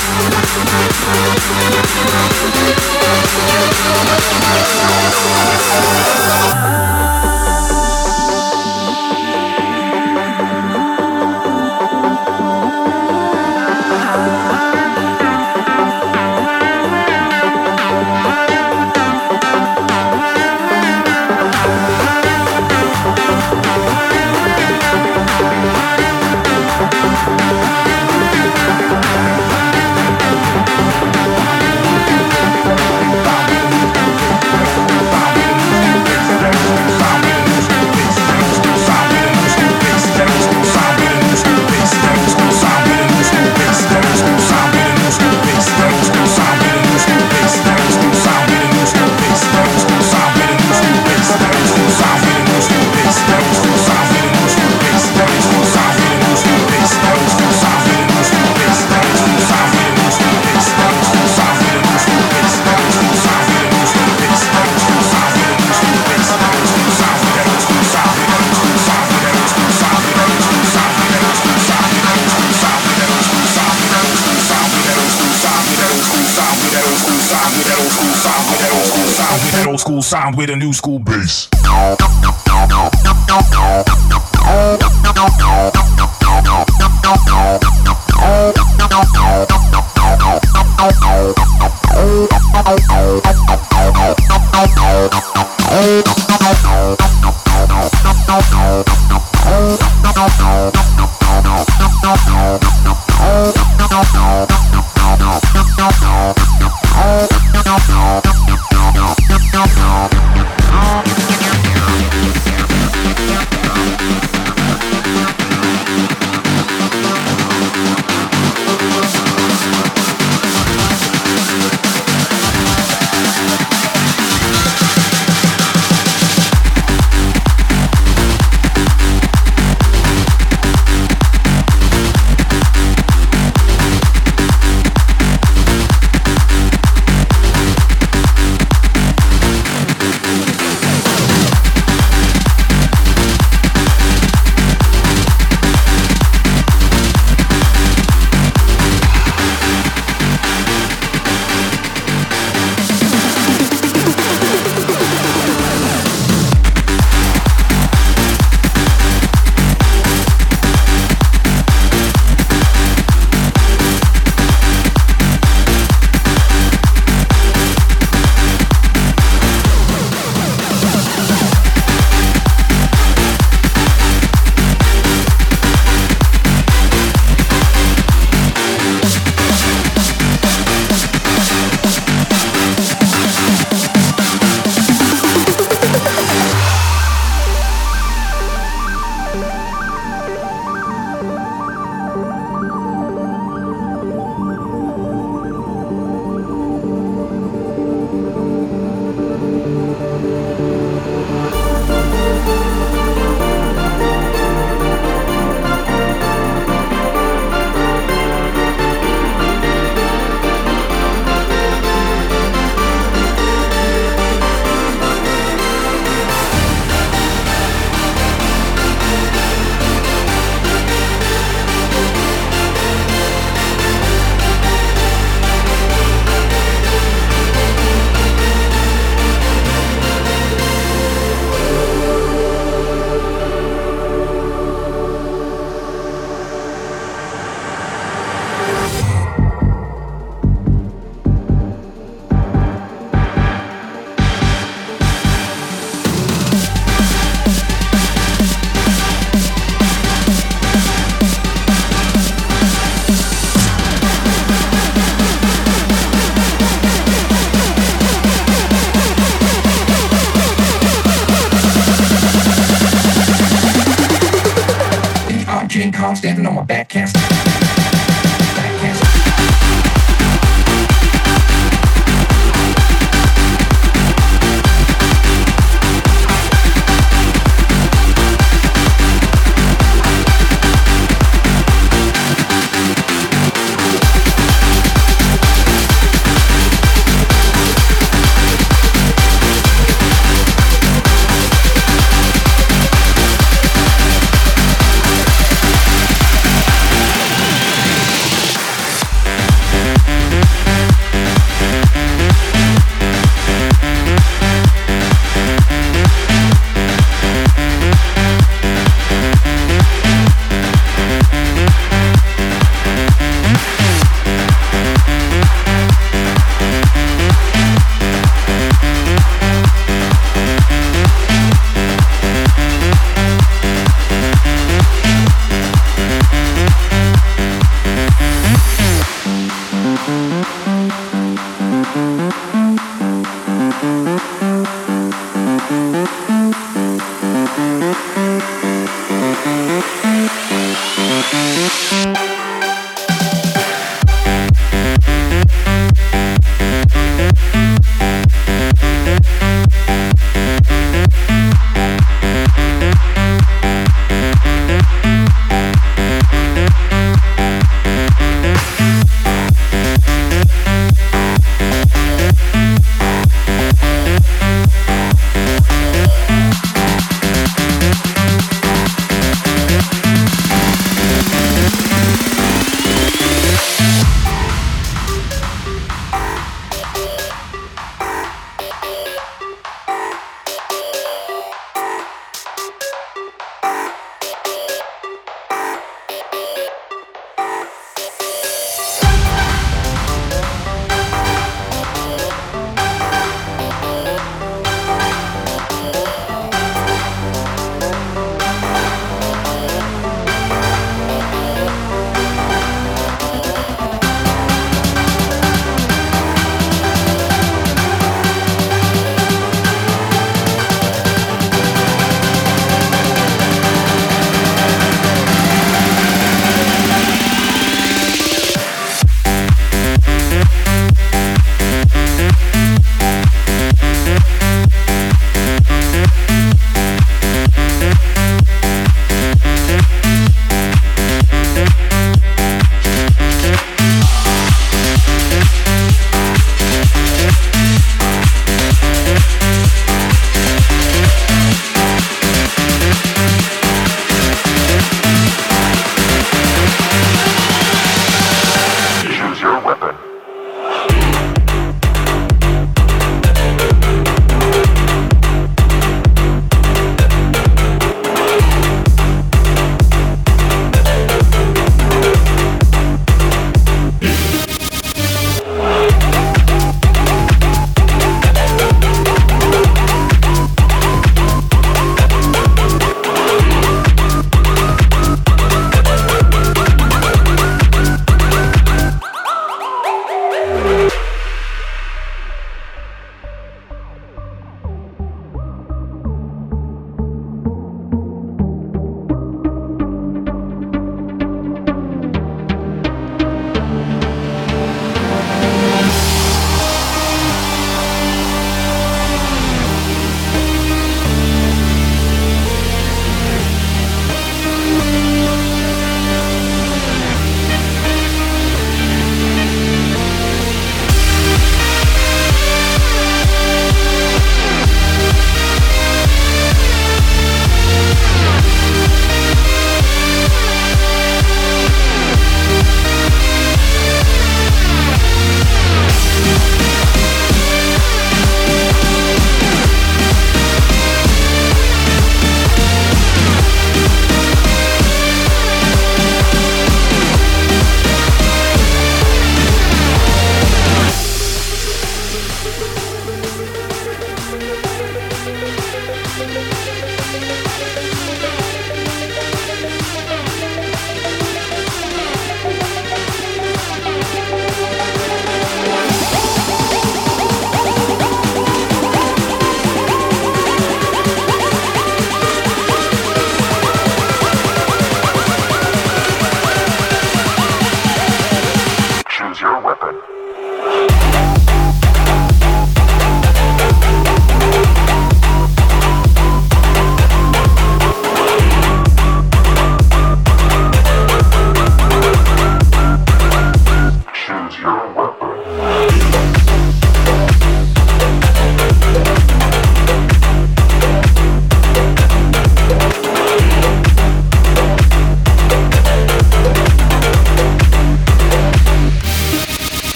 Sound with a new school bass.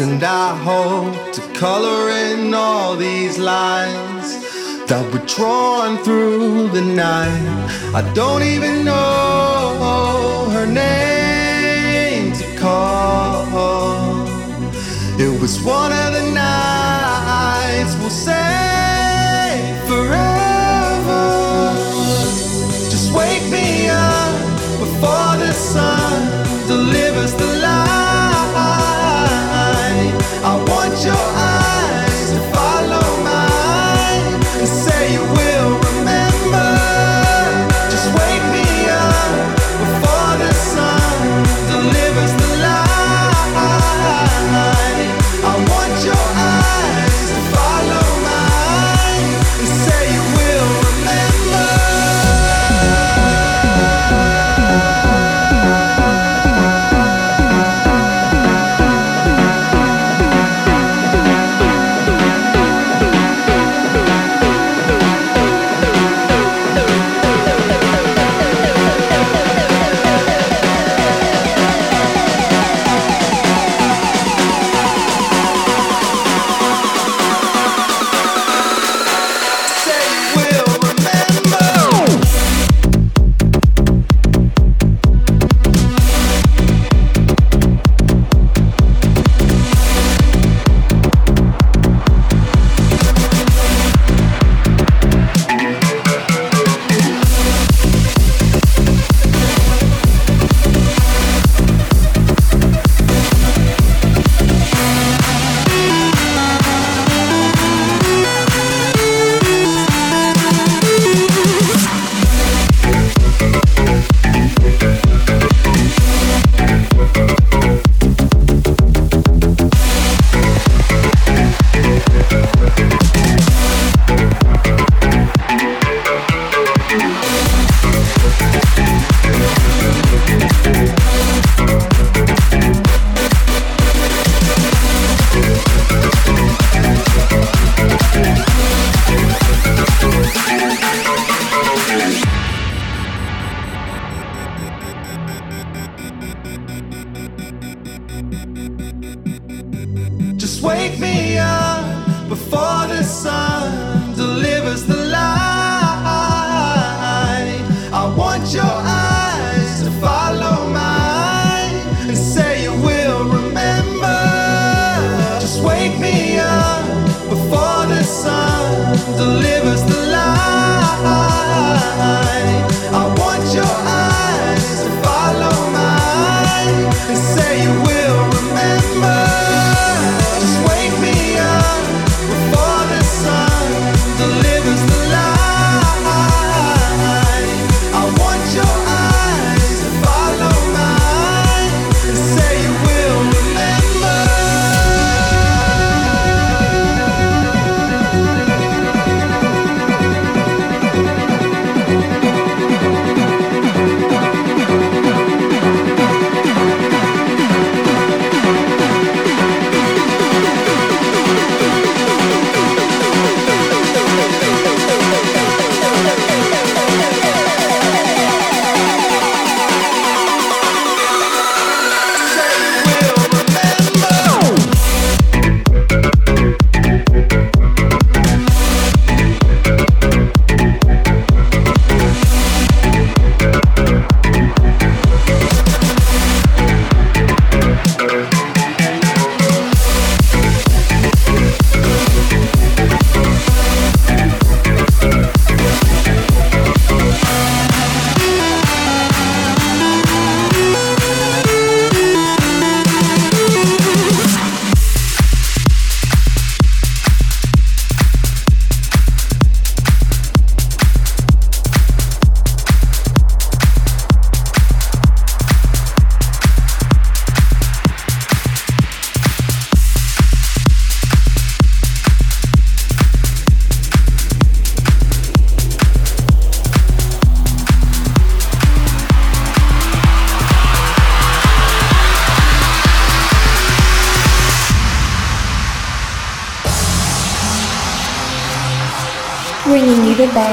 and I hope to color in all these lines that were drawn through the night. I don't even know her name to call. It was one of the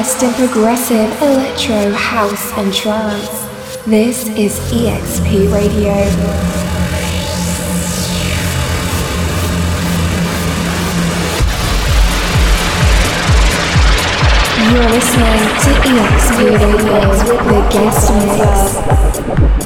best in progressive electro, house, and trance. This is EXP Radio. You're listening to EXP Radio, the guest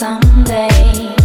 someday.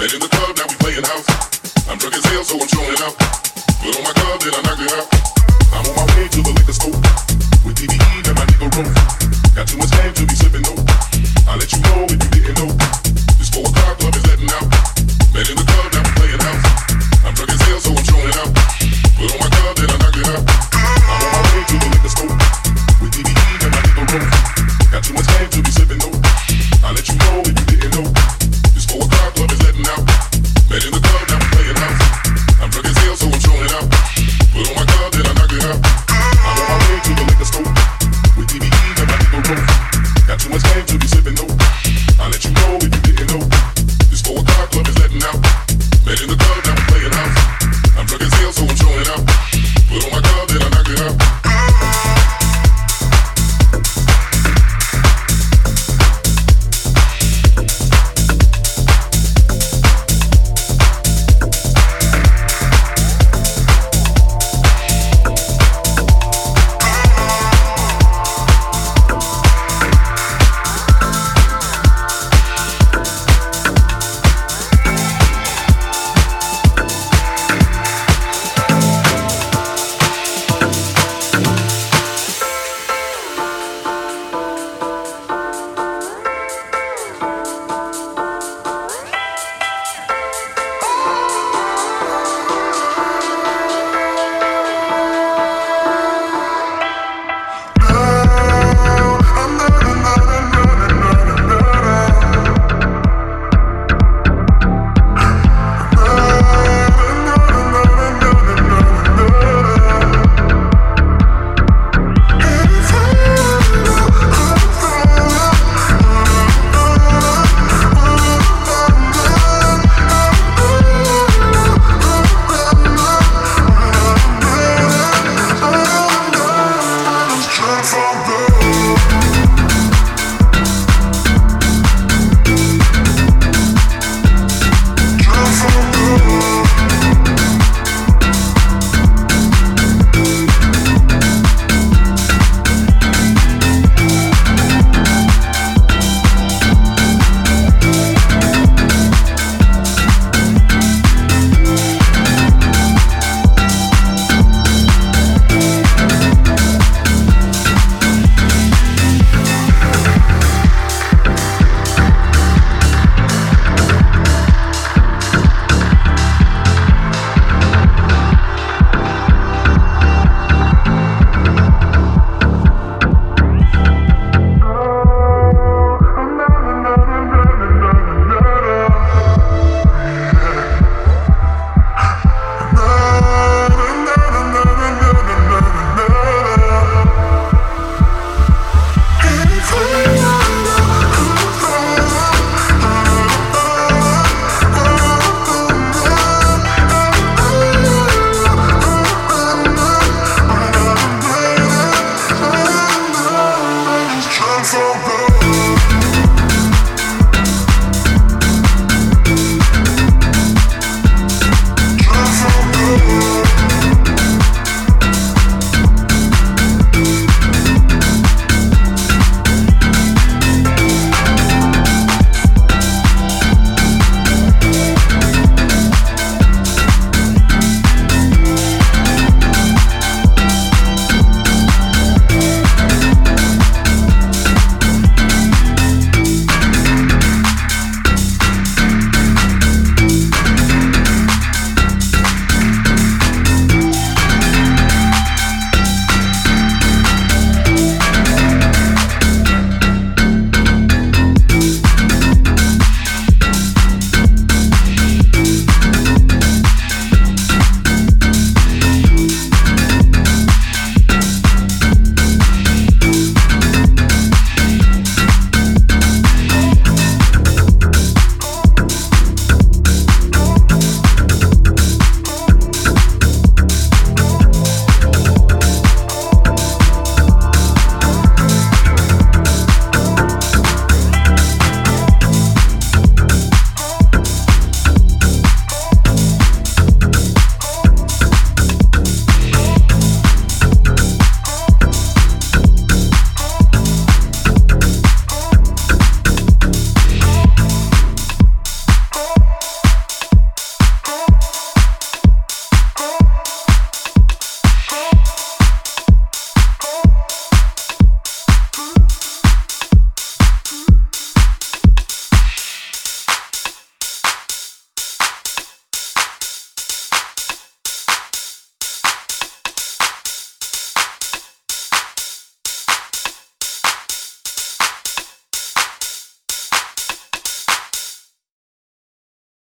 Met in the club, now we playing house. I'm drunk as hell, so I'm showing out. Put on my glove, then I knock it out. I'm on my way to the liquor store.